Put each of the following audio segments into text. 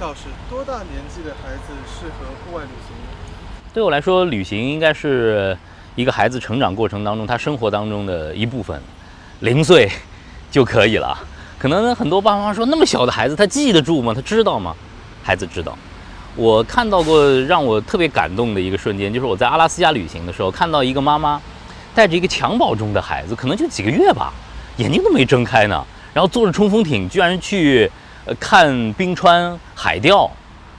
教室，多大年纪的孩子适合户外旅行呢？对我来说，旅行应该是一个孩子成长过程当中他生活当中的一部分，零岁就可以了。可能很多爸妈说，那么小的孩子他记得住吗？他知道吗？孩子知道。我看到过让我特别感动的一个瞬间，就是我在阿拉斯加旅行的时候，看到一个妈妈带着一个襁褓中的孩子，可能就几个月吧，眼睛都没睁开呢，然后坐着冲锋艇，居然去看冰川海钓。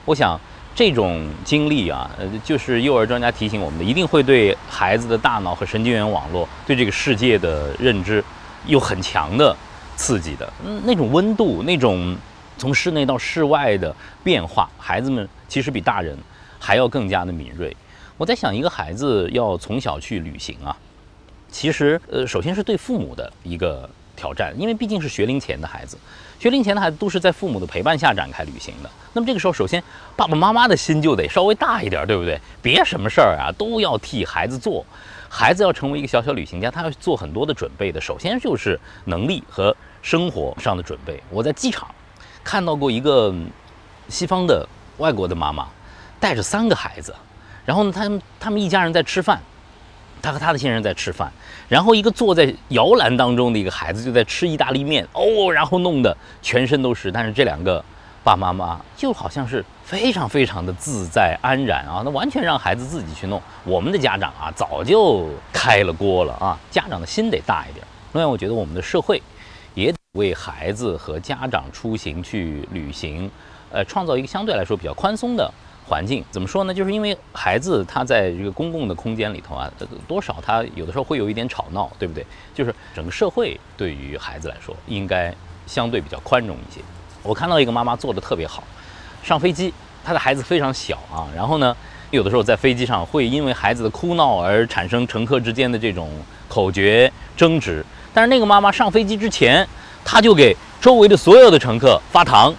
我想。这种经历啊，呃，就是幼儿专家提醒我们的，一定会对孩子的大脑和神经元网络对这个世界的认知有很强的刺激的。嗯，那种温度，那种从室内到室外的变化，孩子们其实比大人还要更加的敏锐。我在想，一个孩子要从小去旅行啊，其实呃，首先是对父母的一个挑战，因为毕竟是学龄前的孩子。学龄前的孩子都是在父母的陪伴下展开旅行的。那么这个时候，首先爸爸妈妈的心就得稍微大一点，对不对？别什么事儿啊都要替孩子做。孩子要成为一个小小旅行家，他要做很多的准备的。首先就是能力和生活上的准备。我在机场看到过一个西方的外国的妈妈带着三个孩子，然后呢，他们他们一家人在吃饭。他和他的先生在吃饭，然后一个坐在摇篮当中的一个孩子就在吃意大利面哦，然后弄得全身都是。但是这两个爸爸妈妈就好像是非常非常的自在安然啊，那完全让孩子自己去弄。我们的家长啊，早就开了锅了啊，家长的心得大一点。另外，我觉得我们的社会也为孩子和家长出行去旅行，呃，创造一个相对来说比较宽松的。环境怎么说呢？就是因为孩子他在这个公共的空间里头啊，多少他有的时候会有一点吵闹，对不对？就是整个社会对于孩子来说，应该相对比较宽容一些。我看到一个妈妈做的特别好，上飞机，她的孩子非常小啊，然后呢，有的时候在飞机上会因为孩子的哭闹而产生乘客之间的这种口角争执，但是那个妈妈上飞机之前，她就给周围的所有的乘客发糖，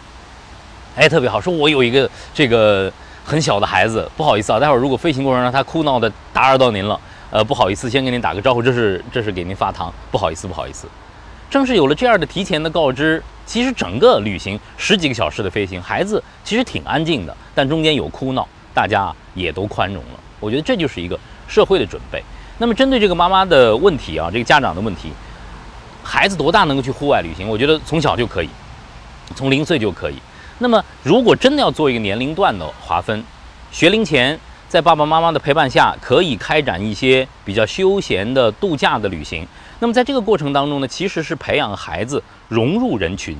哎，特别好，说我有一个这个。很小的孩子，不好意思啊，待会儿如果飞行过程中他哭闹的打扰到您了，呃，不好意思，先跟您打个招呼，这是这是给您发糖，不好意思，不好意思。正是有了这样的提前的告知，其实整个旅行十几个小时的飞行，孩子其实挺安静的，但中间有哭闹，大家也都宽容了。我觉得这就是一个社会的准备。那么针对这个妈妈的问题啊，这个家长的问题，孩子多大能够去户外旅行？我觉得从小就可以，从零岁就可以。那么，如果真的要做一个年龄段的划分，学龄前在爸爸妈妈的陪伴下，可以开展一些比较休闲的度假的旅行。那么在这个过程当中呢，其实是培养孩子融入人群，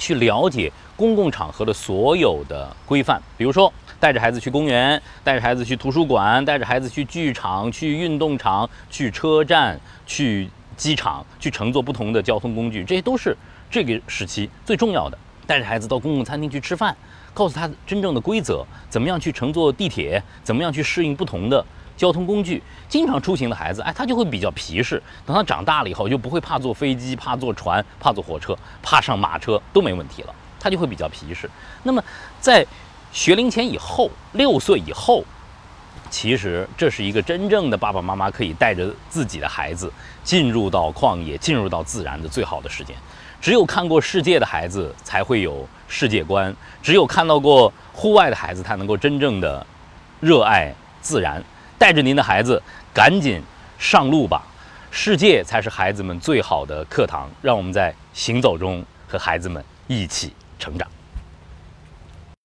去了解公共场合的所有的规范。比如说，带着孩子去公园，带着孩子去图书馆，带着孩子去剧场、去运动场、去车站、去机场，去乘坐不同的交通工具，这些都是这个时期最重要的。带着孩子到公共餐厅去吃饭，告诉他真正的规则，怎么样去乘坐地铁，怎么样去适应不同的交通工具。经常出行的孩子，哎，他就会比较皮实。等他长大了以后，就不会怕坐飞机、怕坐船、怕坐火车、怕上马车都没问题了，他就会比较皮实。那么，在学龄前以后，六岁以后，其实这是一个真正的爸爸妈妈可以带着自己的孩子进入到旷野、进入到自然的最好的时间。只有看过世界的孩子才会有世界观，只有看到过户外的孩子他能够真正的热爱自然。带着您的孩子赶紧上路吧，世界才是孩子们最好的课堂。让我们在行走中和孩子们一起成长。